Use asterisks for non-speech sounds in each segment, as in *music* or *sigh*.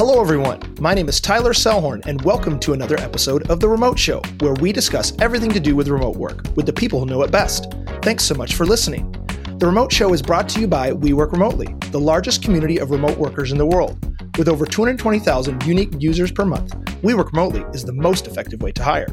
Hello, everyone. My name is Tyler Sellhorn, and welcome to another episode of The Remote Show, where we discuss everything to do with remote work with the people who know it best. Thanks so much for listening. The Remote Show is brought to you by We Work Remotely, the largest community of remote workers in the world. With over 220,000 unique users per month, We Work Remotely is the most effective way to hire.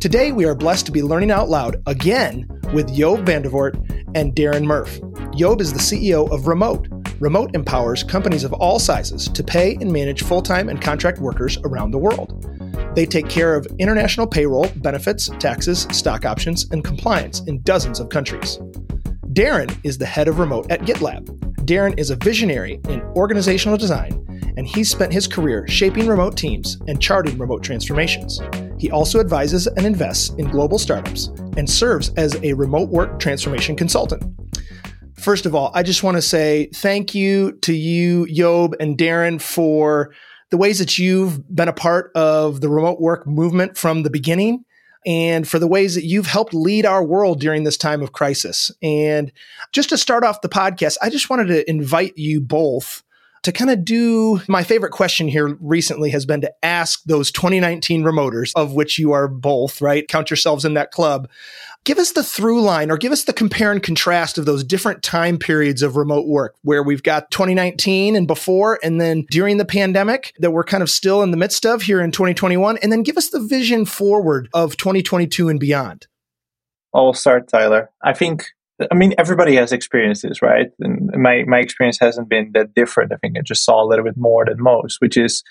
Today, we are blessed to be learning out loud again with Job van der Voort and Darren Murph. Job is the CEO of Remote. Remote empowers companies of all sizes to pay and manage full time and contract workers around the world. They take care of international payroll, benefits, taxes, stock options, and compliance in dozens of countries. Darren is the head of Remote at GitLab. Darren is a visionary in organizational design, and he's spent his career shaping remote teams and charting remote transformations. He also advises and invests in global startups and serves as a remote work transformation consultant. First of all, I just want to say thank you to you, Job and Darren, for the ways that you've been a part of the remote work movement from the beginning and for the ways that you've helped lead our world during this time of crisis. And just to start off the podcast, I just wanted to invite you both to kind of do my favorite question here recently has been to ask those 2019 remoters, of which you are both, right? Count yourselves in that club. Give us the through line or give us the compare and contrast of those different time periods of remote work where we've got 2019 and before, and then during the pandemic that we're kind of still in the midst of here in 2021. And then give us the vision forward of 2022 and beyond. Oh, I'll start, Tyler. I think I mean, everybody has experiences, right? And my, my experience hasn't been that different. I think I just saw a little bit more than most, which is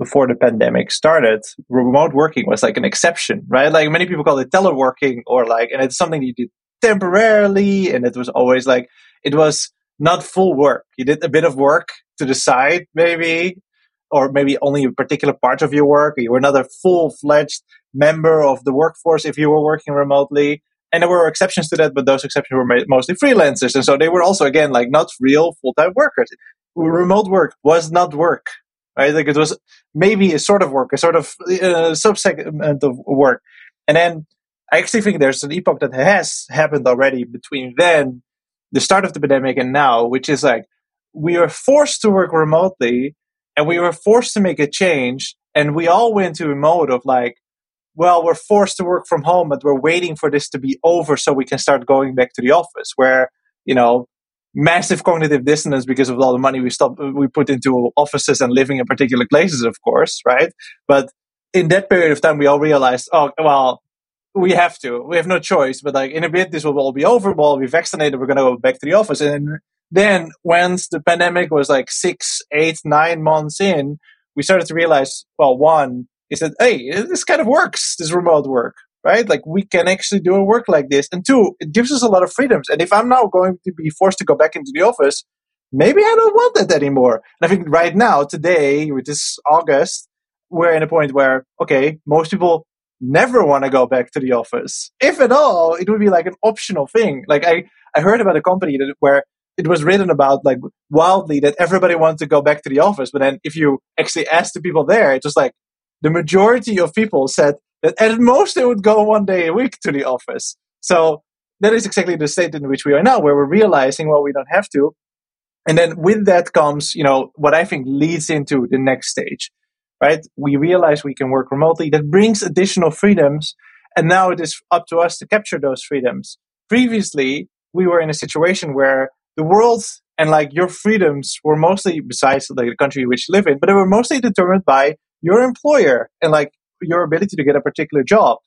before the pandemic started, remote working was like an exception, right? Like many people call it teleworking or like, and it's something you did temporarily. And it was always like, it was not full work. You did a bit of work to the side, maybe, or maybe only a particular part of your work. You were not a full fledged member of the workforce if you were working remotely and there were exceptions to that, but those exceptions were mostly freelancers, and so they were also again like not real full time workers. Remote work was not work, right? Like it was maybe a sort of work, a sort of uh, subsegment of work, and then I actually think there's an epoch that has happened already between then, the start of the pandemic, and now, which is like we were forced to work remotely, and we were forced to make a change, and we all went to a mode of like well, we're forced to work from home, but we're waiting for this to be over so we can start going back to the office. Where, you know, massive cognitive dissonance because of all the money we stop we put into offices and living in particular places, of course, right? But in that period of time, we all realized, oh, well, we have to. We have no choice. But like in a bit, this will all be over. We'll be vaccinated. We're going to go back to the office. And then once the pandemic was like six, eight, nine months in, we started to realize, well, one, he said, hey, this kind of works, this remote work, right? Like we can actually do a work like this. And two, it gives us a lot of freedoms. And if I'm now going to be forced to go back into the office, maybe I don't want that anymore. And I think right now, today, which is August, we're in a point where, okay, most people never want to go back to the office. If at all, it would be like an optional thing. Like I, I heard about a company that where it was written about like wildly that everybody wanted to go back to the office. But then if you actually ask the people there, it's just like, the majority of people said at most they would go one day a week to the office. So that is exactly the state in which we are now, where we're realizing, well, we don't have to. And then with that comes, you know, what I think leads into the next stage, right? We realize we can work remotely. That brings additional freedoms. And now it is up to us to capture those freedoms. Previously, we were in a situation where the world and like your freedoms were mostly, besides like the country which you live in, but they were mostly determined by your employer and like your ability to get a particular job,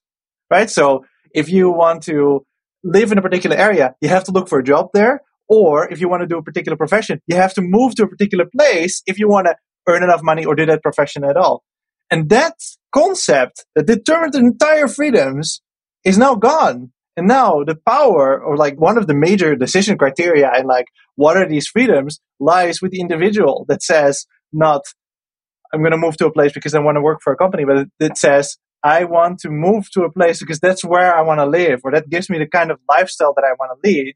right? So if you want to live in a particular area, you have to look for a job there. Or if you want to do a particular profession, you have to move to a particular place if you want to earn enough money or do that profession at all. And that concept that determined the entire freedoms is now gone. And now the power or like one of the major decision criteria and like what are these freedoms lies with the individual that says not I'm going to move to a place because I want to work for a company, but it, says I want to move to a place because that's where I want to live, or that gives me the kind of lifestyle that I want to lead.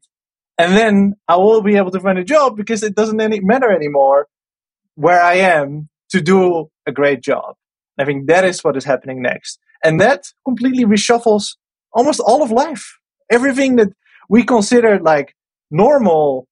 And then I will be able to find a job because it doesn't any, matter anymore where I am to do a great job. I think that is what is happening next. And that completely reshuffles almost all of life. Everything that we consider like normal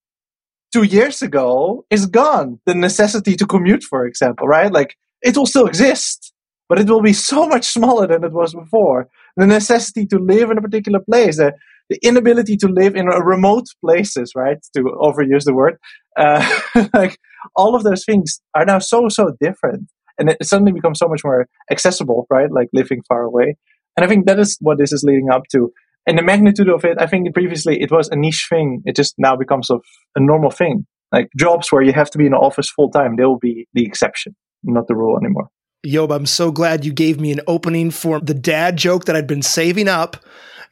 two years ago is gone. The necessity to commute, for example, right? Like it will still exist, but it will be so much smaller than it was before. The necessity to live in a particular place, the, the inability to live in remote places, right? To overuse the word, uh, *laughs* like all of those things are now so so different, and it suddenly becomes so much more accessible, right? Like living far away, and I think that is what this is leading up to. And the magnitude of it, I think previously it was a niche thing. It just now becomes a, a normal thing. Like jobs where you have to be in the office full time, they will be the exception, not the rule anymore. Job, I'm so glad you gave me an opening for the dad joke that I'd been saving up.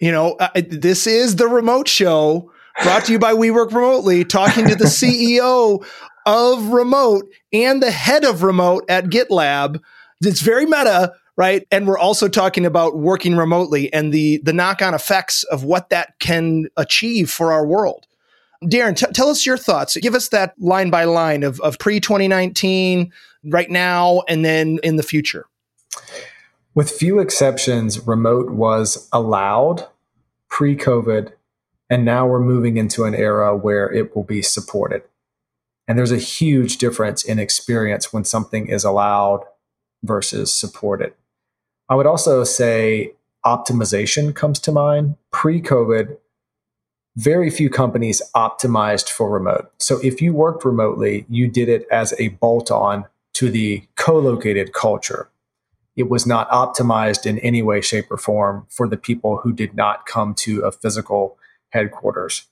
You know, uh, this is the remote show brought to you by We Work Remotely, talking to the *laughs* CEO of Remote and the head of Remote at GitLab. It's very meta, right? And we're also talking about working remotely and the the knock on effects of what that can achieve for our world. Darren, t- tell us your thoughts. Give us that line by line of, of pre 2019, right now, and then in the future. With few exceptions, remote was allowed pre COVID, and now we're moving into an era where it will be supported. And there's a huge difference in experience when something is allowed versus supported. I would also say optimization comes to mind. Pre COVID, very few companies optimized for remote. So if you worked remotely, you did it as a bolt on to the co located culture. It was not optimized in any way, shape, or form for the people who did not come to a physical headquarters.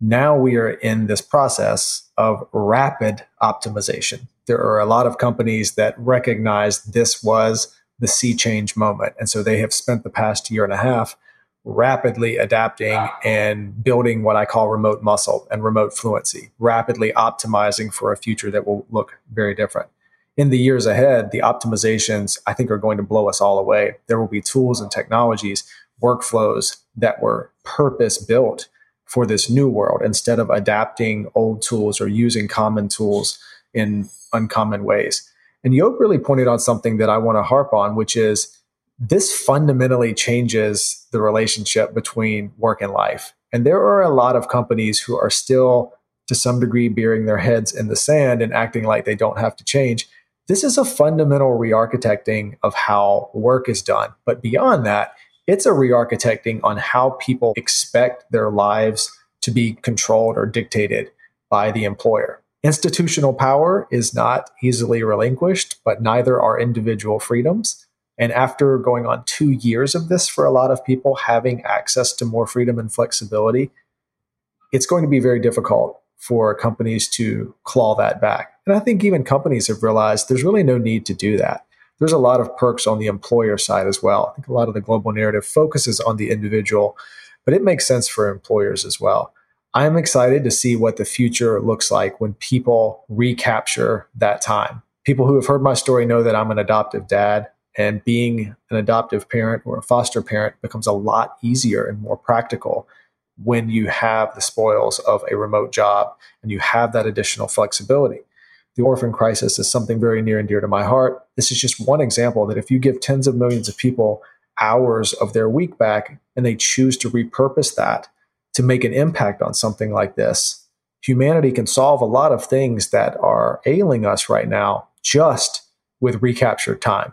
Now we are in this process of rapid optimization. There are a lot of companies that recognize this was the sea change moment. And so they have spent the past year and a half rapidly adapting and building what I call remote muscle and remote fluency, rapidly optimizing for a future that will look very different. In the years ahead, the optimizations I think are going to blow us all away. There will be tools and technologies, workflows that were purpose built for this new world instead of adapting old tools or using common tools in uncommon ways. And Job really pointed on something that I want to harp on, which is this fundamentally changes the relationship between work and life. And there are a lot of companies who are still, to some degree, burying their heads in the sand and acting like they don't have to change. This is a fundamental re architecting of how work is done. But beyond that, it's a re architecting on how people expect their lives to be controlled or dictated by the employer. Institutional power is not easily relinquished, but neither are individual freedoms. And after going on two years of this for a lot of people, having access to more freedom and flexibility, it's going to be very difficult for companies to claw that back. And I think even companies have realized there's really no need to do that. There's a lot of perks on the employer side as well. I think a lot of the global narrative focuses on the individual, but it makes sense for employers as well. I'm excited to see what the future looks like when people recapture that time. People who have heard my story know that I'm an adoptive dad and being an adoptive parent or a foster parent becomes a lot easier and more practical when you have the spoils of a remote job and you have that additional flexibility. The orphan crisis is something very near and dear to my heart. This is just one example that if you give tens of millions of people hours of their week back and they choose to repurpose that to make an impact on something like this, humanity can solve a lot of things that are ailing us right now just with recaptured time.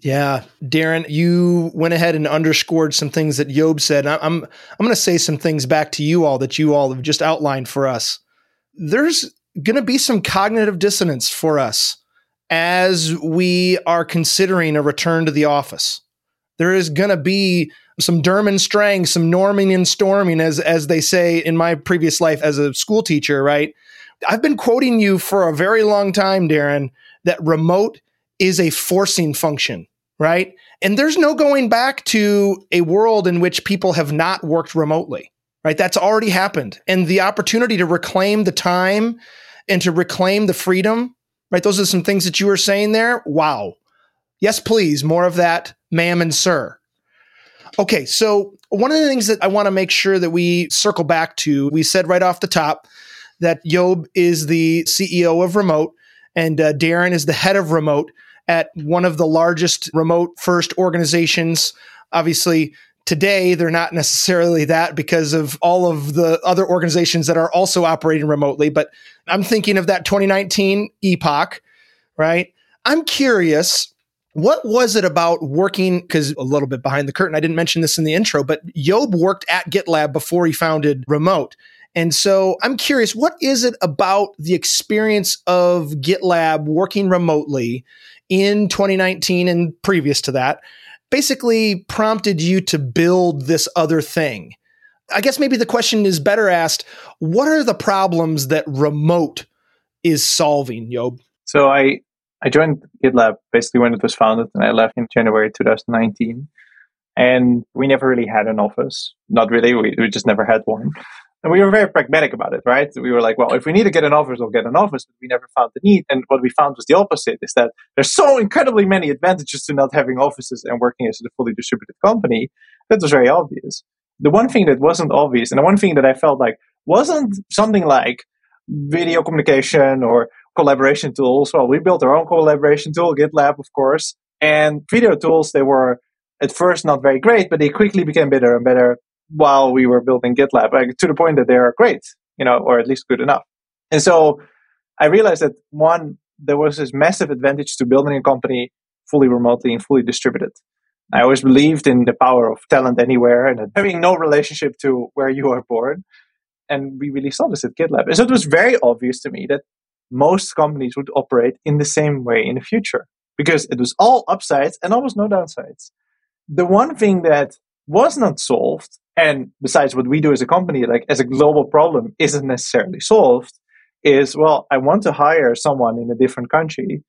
Yeah, Darren, you went ahead and underscored some things that Job said. I'm, I'm going to say some things back to you all that you all have just outlined for us. There's going to be some cognitive dissonance for us as we are considering a return to the office. There is going to be some Sturm und Drang, some norming and storming, as as they say in my previous life as a school teacher. Right? I've been quoting you for a very long time, Darren. That remote is a forcing function, right? And there's no going back to a world in which people have not worked remotely, right? That's already happened. And the opportunity to reclaim the time and to reclaim the freedom, right? Those are some things that you were saying there. Wow. Yes, please. More of that, ma'am and sir. Okay. So, one of the things that I want to make sure that we circle back to, we said right off the top that Job is the CEO of Remote and uh, Darren is the head of Remote at one of the largest remote first organizations. Obviously, Today, they're not necessarily that because of all of the other organizations that are also operating remotely. But I'm thinking of that 2019 epoch, right? I'm curious, what was it about working? Because a little bit behind the curtain, I didn't mention this in the intro, but Job worked at GitLab before he founded Remote. And so I'm curious, what is it about the experience of GitLab working remotely in 2019 and previous to that basically prompted you to build this other thing? I guess maybe the question is better asked what are the problems that remote is solving, Job? So I, I joined GitLab basically when it was founded, and I left in January 2019. And we never really had an office. Not really, we, we just never had one. And we were very pragmatic about it, right? We were like, well, if we need to get an office, we'll get an office. But we never found the need. And what we found was the opposite is that there's so incredibly many advantages to not having offices and working as a fully distributed company. That was very obvious. The one thing that wasn't obvious and the one thing that I felt like wasn't something like video communication or collaboration tools. Well, we built our own collaboration tool, GitLab, of course. And video tools, they were at first not very great, but they quickly became better and better while we were building GitLab, like, to the point that they are great, you know, or at least good enough. And so I realized that one, there was this massive advantage to building a company fully remotely and fully distributed. I always believed in the power of talent anywhere and having no relationship to where you are born. And we really saw this at GitLab. And so it was very obvious to me that most companies would operate in the same way in the future because it was all upsides and almost no downsides. The one thing that was not solved and besides what we do as a company like as a global problem isn't necessarily solved is well i want to hire someone in a different country.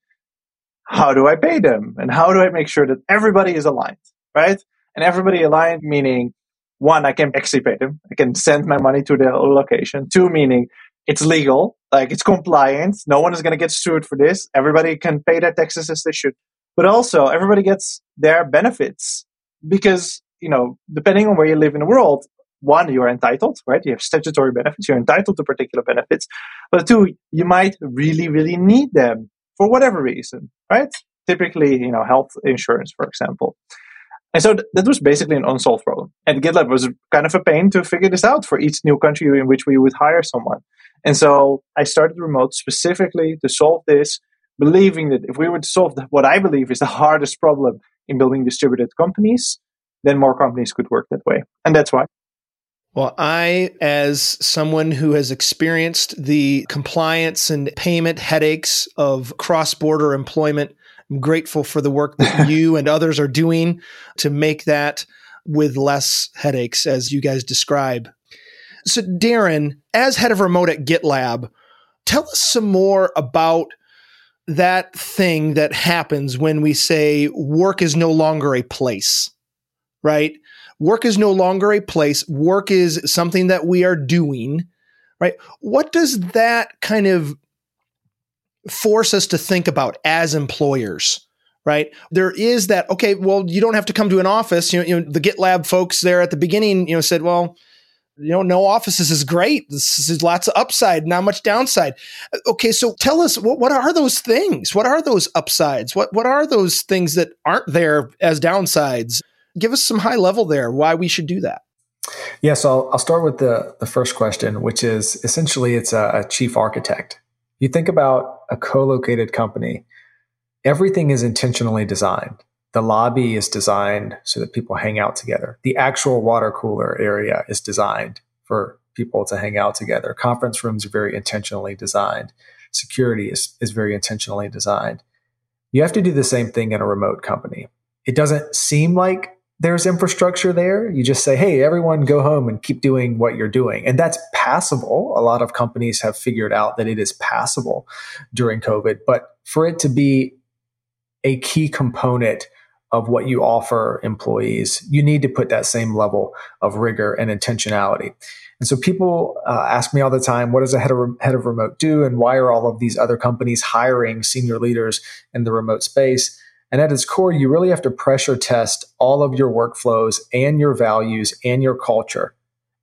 How do i pay them? And how do i make sure that everybody is aligned right? And everybody aligned meaning one i can actually pay them. I can send my money to the location. Two meaning it's legal like it's compliant no one is going to get sued for this everybody can pay their taxes as they should but also everybody gets their benefits because you know, depending on where you live in the world, one, you are entitled, right? You have statutory benefits. You're entitled to particular benefits. But two, you might really, really need them for whatever reason, right? Typically, you know, health insurance, for example. And so th- that was basically an unsolved problem. And GitLab was kind of a pain to figure this out for each new country in which we would hire someone. And so I started remote specifically to solve this, believing that if we would solve what I believe is the *laughs* hardest problem in building distributed companies, then more companies could work that way. And that's why. Well, I, as someone who has experienced the compliance and payment headaches of cross border employment, I'm grateful for the work that *laughs* you and others are doing to make that with less headaches, as you guys describe. So, Darren, as head of remote at GitLab, tell us some more about that thing that happens when we say work is no longer a place right? Work is no longer a place. Work is something that we are doing, right? What does that kind of force us to think about as employers? Right. There is that, okay, well, you don't have to come to an office. You know, you know, the GitLab folks there at the beginning, you know, said, well, you know, no offices is great. This is lots of upside, not much downside. Uh, okay, so tell us what, what are those things? What are those upsides? What what are those things that aren't there as downsides? give us some high level there why we should do that. Yeah, so I'll, I'll start with the, the first question, which is essentially it's a, a chief architect. You think about a co located company, everything is intentionally designed. The lobby is designed so that people hang out together. The actual water cooler area is designed for people to hang out together. Conference rooms are very intentionally designed. Security is, is very intentionally designed. You have to do the same thing in a remote company. It doesn't seem like there's infrastructure there. You just say, hey, everyone go home and keep doing what you're doing. And that's passable. A lot of companies have figured out that it is passable during COVID. But for it to be a key component of what you offer employees, you need to put that same level of rigor and intentionality. And so people uh, ask me all the time, what does a head of, head of remote do? And why are all of these other companies hiring senior leaders in the remote space? And at its core, you really have to pressure test all of your workflows and your values and your culture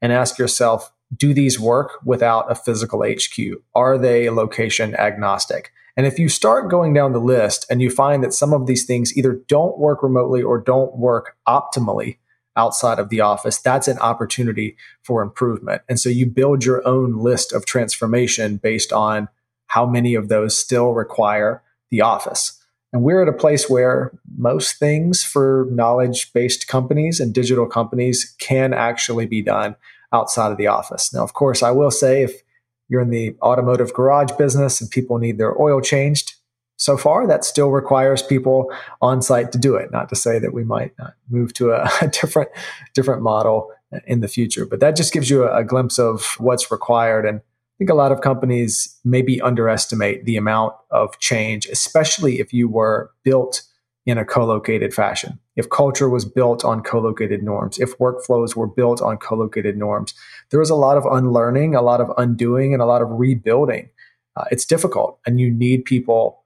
and ask yourself, do these work without a physical HQ? Are they location agnostic? And if you start going down the list and you find that some of these things either don't work remotely or don't work optimally, outside of the office, that's an opportunity for improvement. And so you build your own list of transformation based on how many of those still require the office. And we're at a place where most things for knowledge based companies and digital companies can actually be done outside of the office. Now, of course, I will say if you're in the automotive garage business and people need their oil changed, so far that still requires people on site to do it. Not to say that we might not move to a, *laughs* a different different model in the future, but that just gives you a, a glimpse of what's required and I think a lot of companies maybe underestimate the amount of change, especially if you were built in a co-located fashion. If culture was built on co-located norms, if workflows were built on co-located norms, there was a lot of unlearning, a lot of undoing, and a lot of rebuilding. Uh, it's difficult, and you need people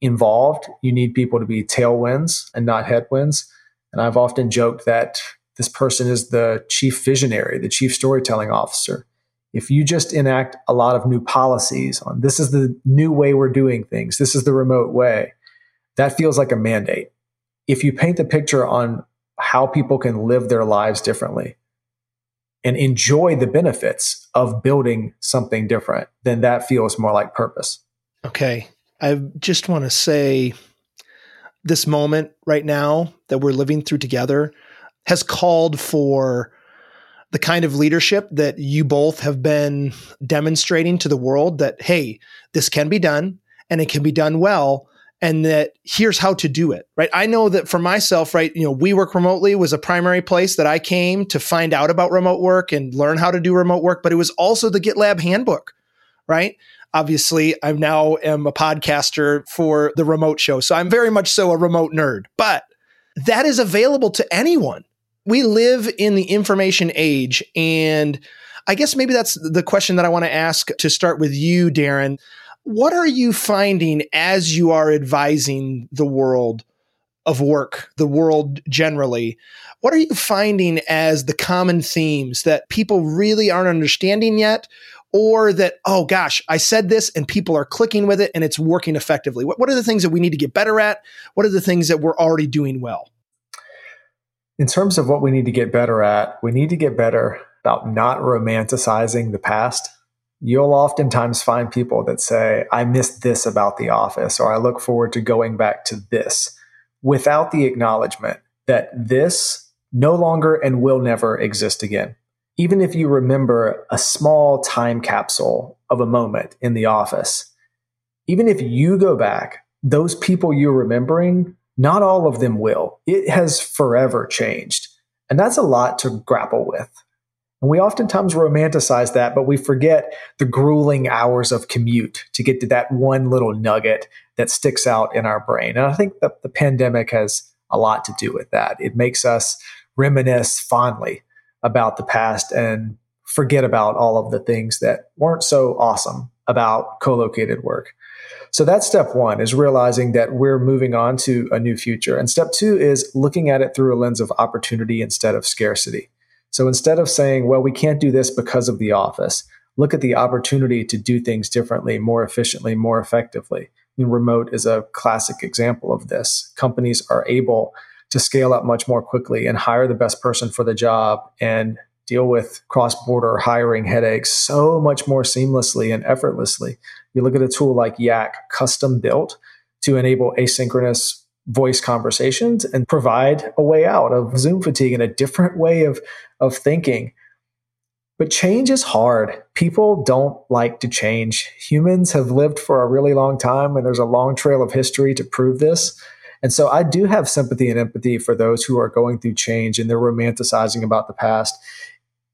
involved. You need people to be tailwinds and not headwinds. And I've often joked that this person is the chief visionary, the chief storytelling officer if you just enact a lot of new policies on this is the new way we're doing things, this is the remote way, that feels like a mandate. If you paint the picture on how people can live their lives differently and enjoy the benefits of building something different, then that feels more like purpose. Okay. I just want to say this moment right now that we're living through together has called for the kind of leadership that you both have been demonstrating to the world that, hey, this can be done and it can be done well. And that here's how to do it, right? I know that for myself, right, you know, we work remotely was a primary place that I came to find out about remote work and learn how to do remote work, but it was also the GitLab handbook, right? Obviously, I now am a podcaster for the remote show. So I'm very much so a remote nerd, but that is available to anyone we live in the information age and I guess maybe that's the question that I want to ask to start with you, Darren. What are you finding as you are advising the world of work, the world generally? What are you finding as the common themes that people really aren't understanding yet? Or that, oh gosh, I said this and people are clicking with it and it's working effectively? What, what are the things that we need to get better at? What are the things that we're already doing well? In terms of what we need to get better at, we need to get better about not romanticizing the past. You'll oftentimes find people that say, I miss this about the office, or I look forward to going back to this, without the acknowledgement that this no longer and will never exist again. Even if you remember a small time capsule of a moment in the office, even if you go back, those people you're remembering not all of them will. It has forever changed. And that's a lot to grapple with. And we oftentimes romanticize that, but we forget the grueling hours of commute to get to that one little nugget that sticks out in our brain. And I think that the pandemic has a lot to do with that. It makes us reminisce fondly about the past and forget about all of the things that weren't so awesome about co located work. So that's step one is realizing that we're moving on to a new future. And step two is looking at it through a lens of opportunity instead of scarcity. So instead of saying, well, we can't do this because of the office, look at the opportunity to do things differently, more efficiently, more effectively. I mean, remote is a classic example of this. Companies are able to scale up much more quickly and hire the best person for the job and deal with cross border hiring headaches so much more seamlessly and effortlessly. You look at a tool like Yac, custom built to enable asynchronous voice conversations and provide a way out of Zoom fatigue and a different way of, of thinking. But change is hard. People don't like to change. Humans have lived for a really long time, and there's a long trail of history to prove this. And so I do have sympathy and empathy for those who are going through change and they're romanticizing about the past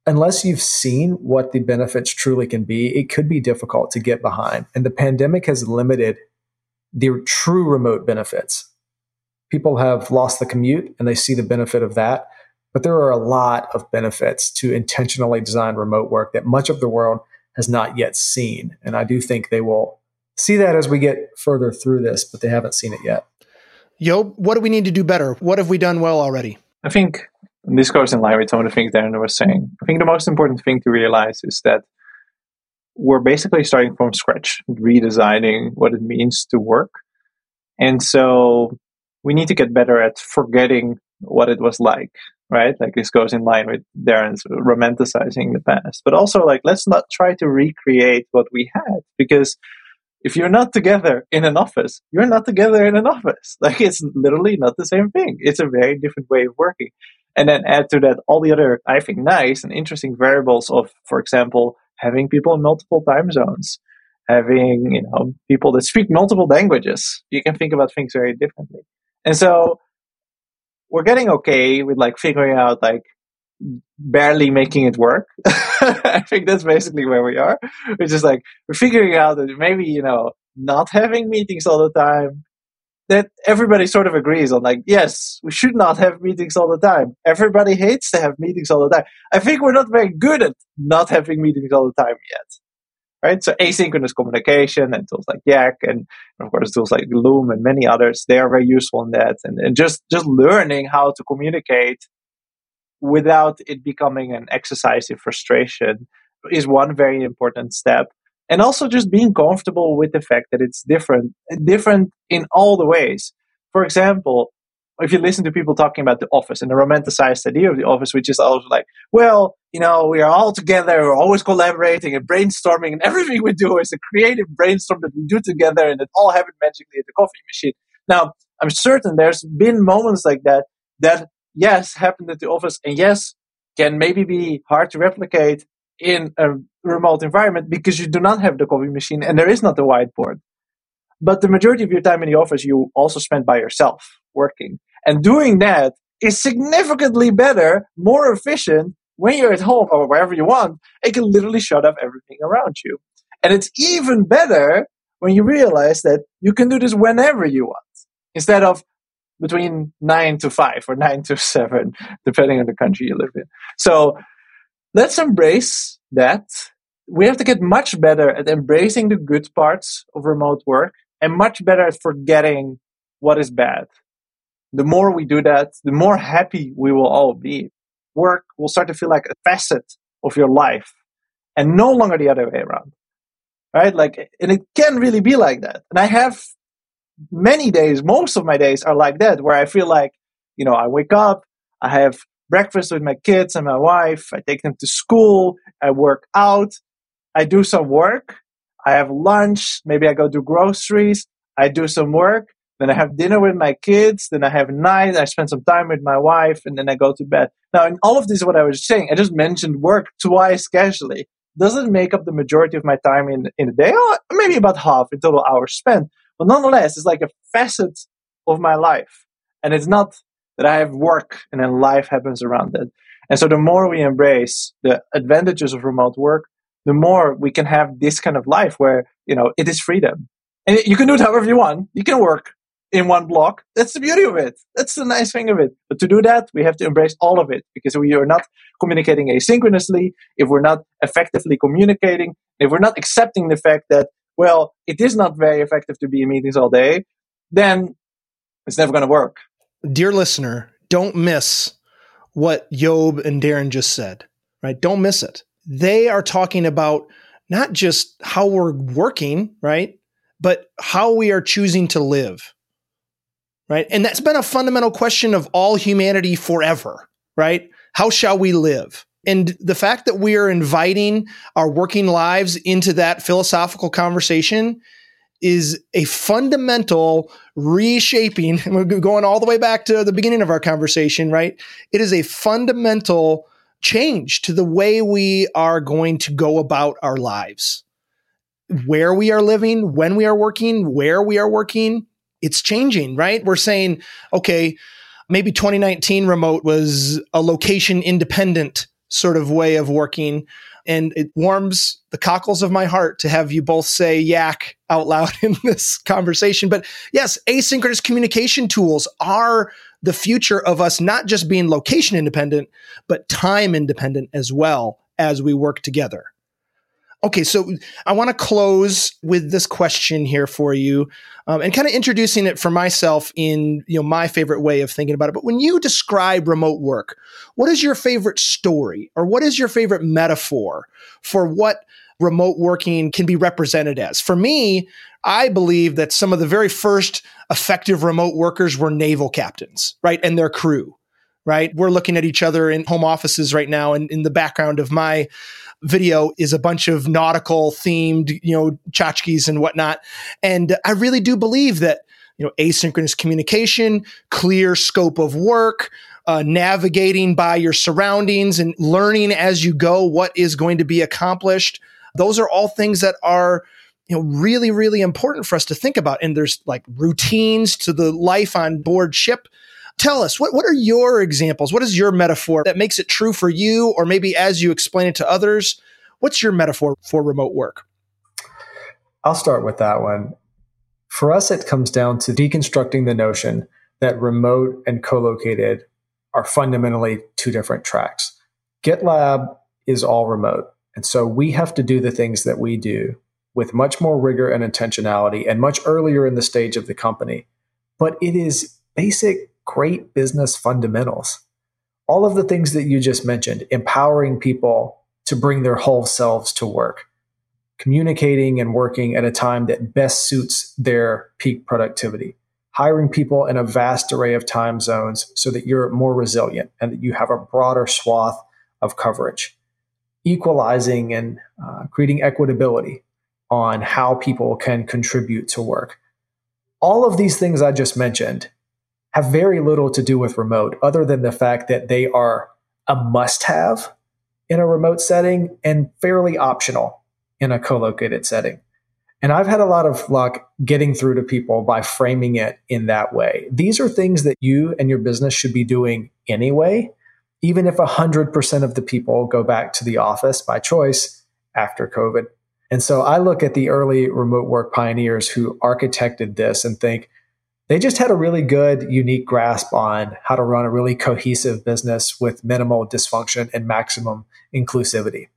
unless you've seen what the benefits truly can be, it could be difficult to get behind. And the pandemic has limited the true remote benefits. People have lost the commute and they see the benefit of that. But there are a lot of benefits to intentionally designed remote work that much of the world has not yet seen. And I do think they will see that as we get further through this, but they haven't seen it yet. Yo, what do we need to do better? What have we done well already? I think and this goes in line with some of the things Darren was saying. I think the most important thing to realize is that we're basically starting from scratch, redesigning what it means to work. And so we need to get better at forgetting what it was like. right? Like this goes in line with Darren's romanticizing the past. But also, like, let's not try to recreate what we had because if you're not together in an office, you're not together in an office. *laughs* Like, it's literally not the same thing. It's a very different way of working. And then add to that all the other, I think, nice and interesting variables of, for example, having people in multiple time zones, having, you know, people that speak multiple languages. You can think about things very differently. And so we're getting okay with like figuring out like barely making it work. *laughs* I think that's basically where we are. Which is like we're figuring out that maybe, you know, not having meetings all the time, that everybody sort of agrees on like, yes, we should not have meetings all the time. Everybody hates to have meetings all the time. I think we're not very good at not having meetings all the time yet right? So asynchronous communication and tools like Yac and of course tools like Loom and many others, they are very useful in that. And, and just, just learning how to communicate without it becoming an exercise in frustration is one very important step. And also just being comfortable with the fact that it's different, different in all the ways. For example, if you listen to people talking about the office and the romanticized idea of the office, which is always like, well, you know, we are all together, we're always collaborating and brainstorming, and everything we do is a creative brainstorm that we do together, and it all happens magically at the coffee machine. Now, I'm certain there's been moments like that that, yes, happened at the office, and yes, can maybe be hard to replicate in a remote environment because you do not have the coffee machine and there is not the whiteboard. But the majority of your time in the office, you also spend by yourself working. And doing that is significantly better, more efficient when you're at home or wherever you want. It can literally shut off everything around you. And it's even better when you realize that you can do this whenever you want instead of between nine to five or nine to *laughs* seven, depending on the country you live in. So let's embrace that. We have to get much better at embracing the good parts of remote work and much better at forgetting what is bad the more we do that, the more happy we will all be. Work will start to feel like a facet of your life and no longer the other way around. Right? Like, and it can really be like that. And I have many days, most of my days are like that, where I feel like, you know, I wake up, I have breakfast with my kids and my wife, I take them to school, I work out, I do some work, I have lunch, maybe I go do groceries, I do some work, then I have dinner with my kids. Then I have night. I spend some time with my wife, and then I go to bed. Now, in all of this, what I was saying, I just mentioned work twice casually. Doesn't make up the majority of my time in in a day. Oh, maybe about half in total hours spent. But nonetheless, it's like a facet of my life, and it's not that I have work and then life happens around it. And so, the more we embrace the advantages of remote work, the more we can have this kind of life where you know it is freedom and you can do it however you want. You can work in one block. That's the beauty of it. That's the nice thing of it. But to do that, we have to embrace all of it because we are not communicating asynchronously, if we're not effectively communicating, if we're not accepting the fact that, well, it is not very effective to be in meetings all day, then it's never going to work. Dear listener, don't miss what Job and Darren just said, right? Don't miss it. They are talking about not just how we're working, right? But how we are choosing to live right? And that's been a fundamental question of all humanity forever, right? How shall we live? And the fact that we are inviting our working lives into that philosophical conversation is a fundamental reshaping. We're *laughs* going all the way back to the beginning of our conversation, right? It is a fundamental change to the way we are going to go about our lives. Where we are living, when we are working, where we are working, it's changing, right? We're saying, okay, maybe 2019 remote was a location independent sort of way of working. And it warms the cockles of my heart to have you both say Yac out loud *laughs* in this conversation. But yes, asynchronous communication tools are the future of us not just being location independent, but time independent as well as we work together. Okay, so I want to close with this question here for you, um, and kind of introducing it for myself in you know my favorite way of thinking about it. But when you describe remote work, what is your favorite story, or what is your favorite metaphor for what remote working can be represented as? For me, I believe that some of the very first effective remote workers were naval captains, right, and their crew right? We're looking at each other in home offices right now, and in the background of my video is a bunch of nautical themed, you know, tchotchkes and whatnot. And I really do believe that, you know, asynchronous communication, clear scope of work, uh, navigating by your surroundings and learning as you go what is going to be accomplished. Those are all things that are you know really really important for us to think about. And there's like routines to the life on board ship. Tell us what, what are your examples? What is your metaphor that makes it true for you? Or maybe as you explain it to others what's your metaphor for remote work? I'll start with that one. For us it comes down to deconstructing the notion that remote and co-located are fundamentally two different tracks. Gitlab is all remote and so we have to do the things that we do with much more rigor and intentionality and much earlier in the stage of the company. But it is basic, great business fundamentals. All of the things that you just mentioned, empowering people to bring their whole selves to work, communicating and working at a time that best suits their peak productivity, hiring people in a vast array of time zones so that you're more resilient and that you have a broader swath of coverage, equalizing and uh, creating equitability on how people can contribute to work. All of these things I just mentioned have very little to do with remote, other than the fact that they are a must have in a remote setting and fairly optional in a co located setting. And I've had a lot of luck getting through to people by framing it in that way. These are things that you and your business should be doing anyway, even if 100% of the people go back to the office by choice after COVID. And so I look at the early remote work pioneers who architected this and think they just had a really good, unique grasp on how to run a really cohesive business with minimal dysfunction and maximum inclusivity.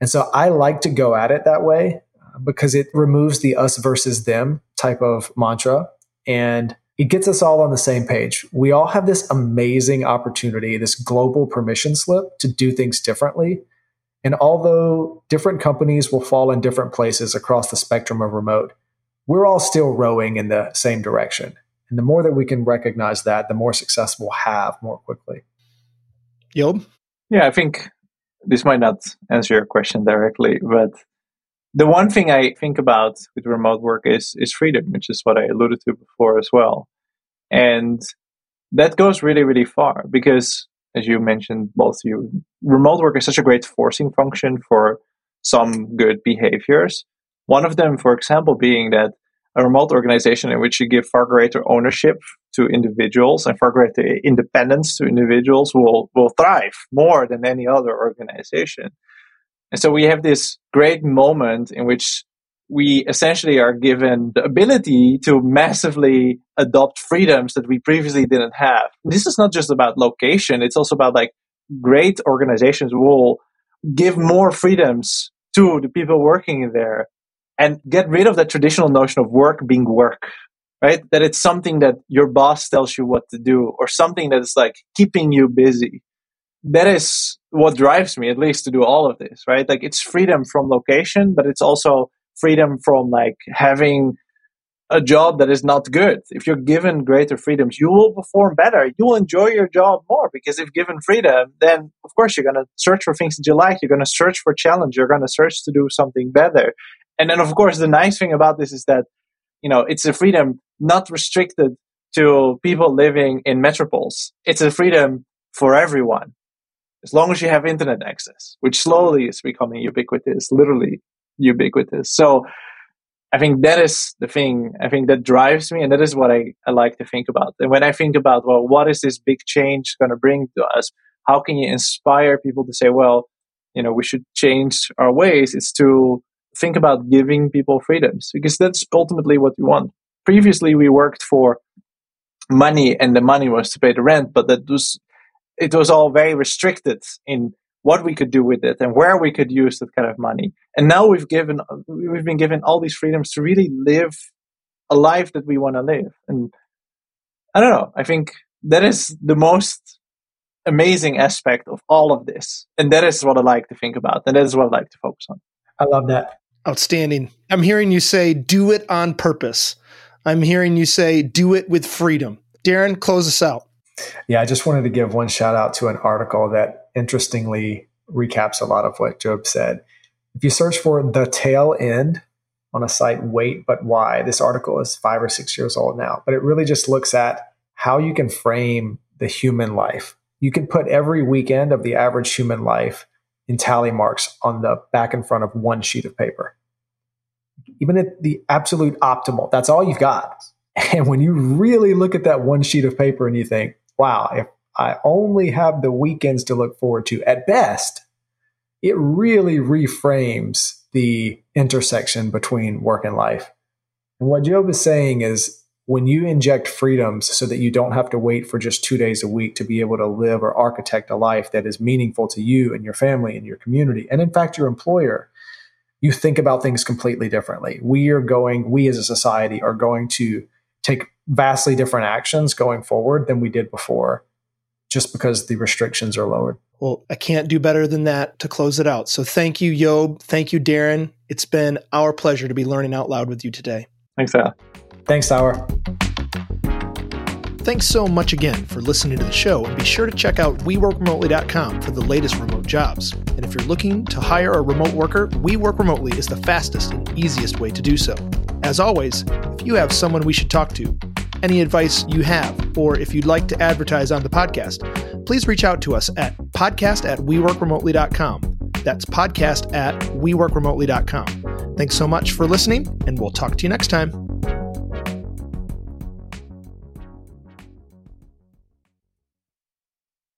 And so I like to go at it that way uh, because it removes the us versus them type of mantra and it gets us all on the same page. We all have this amazing opportunity, this global permission slip to do things differently and although different companies will fall in different places across the spectrum of remote, we're all still rowing in the same direction. And the more that we can recognize that, the more success we'll have more quickly. Job? Yeah, I think this might not answer your question directly, but the one thing I think about with remote work is is freedom, which is what I alluded to before as well. And that goes really, really far because as you mentioned, both you, remote work is such a great forcing function for some good behaviors. One of them, for example, being that a remote organization in which you give far greater ownership to individuals and far greater independence to individuals will, will thrive more than any other organization. And so we have this great moment in which we essentially are given the ability to massively adopt freedoms that we previously didn't have. This is not just about location, it's also about like great organizations will give more freedoms to the people working there and get rid of that traditional notion of work being work, right? That it's something that your boss tells you what to do or something that is like keeping you busy. That is what drives me, at least, to do all of this, right? Like it's freedom from location, but it's also freedom from like having a job that is not good. If you're given greater freedoms, you will perform better. You will enjoy your job more because if given freedom, then of course you're going to search for things that you like. You're going to search for challenge. You're going to search to do something better. And then of course the nice thing about this is that, you know, it's a freedom not restricted to people living in metropoles. It's a freedom for everyone. As long as you have internet access, which slowly is becoming ubiquitous, literally ubiquitous. So I think that is the thing. I think that drives me, and that is what I, I like to think about. And when I think about, well, what is this big change going to bring to us? How can you inspire people to say, well, you know, we should change our ways? It's to think about giving people freedoms because that's ultimately what we want. Previously, we worked for money, and the money was to pay the rent, but that was it was all very restricted in what we could do with it and where we could use that kind of money. And now we've given we've been given all these freedoms to really live a life that we want to live. And I don't know, I think that is the most amazing aspect of all of this. And that is what I like to think about. And that is what I like to focus on. I love that. Outstanding. I'm hearing you say do it on purpose. I'm hearing you say do it with freedom. Darren, close us out. Yeah, I just wanted to give one shout out to an article that interestingly recaps a lot of what Job said. If you search for the tail end on a site, Wait But Why, this article is five or six years old now, but it really just looks at how you can frame the human life. You can put every weekend of the average human life in tally marks on the back and front of one sheet of paper. Even at the absolute optimal, that's all you've got. *laughs* And when you really look at that one sheet of paper and you think, wow, if I only have the weekends to look forward to at best, it really reframes the intersection between work and life. And what Job is saying is when you inject freedoms so that you don't have to wait for just two days a week to be able to live or architect a life that is meaningful to you and your family and your community, and in fact, your employer, you think about things completely differently. We are going, we as a society are going to take vastly different actions going forward than we did before just because the restrictions are lowered. Well, I can't do better than that to close it out. So thank you, Job. Thank you, Darren. It's been our pleasure to be learning out loud with you today. Thanks, Al. Thanks, Tyler. Thanks so much again for listening to the show, and be sure to check out WeWorkRemotely.com for the latest remote jobs. And if you're looking to hire a remote worker, We Work Remotely is the fastest and easiest way to do so. As always, if you have someone we should talk to, any advice you have, or if you'd like to advertise on the podcast, please reach out to us at podcast at weworkremotely.com. That's podcast at weworkremotely.com. Thanks so much for listening, and we'll talk to you next time.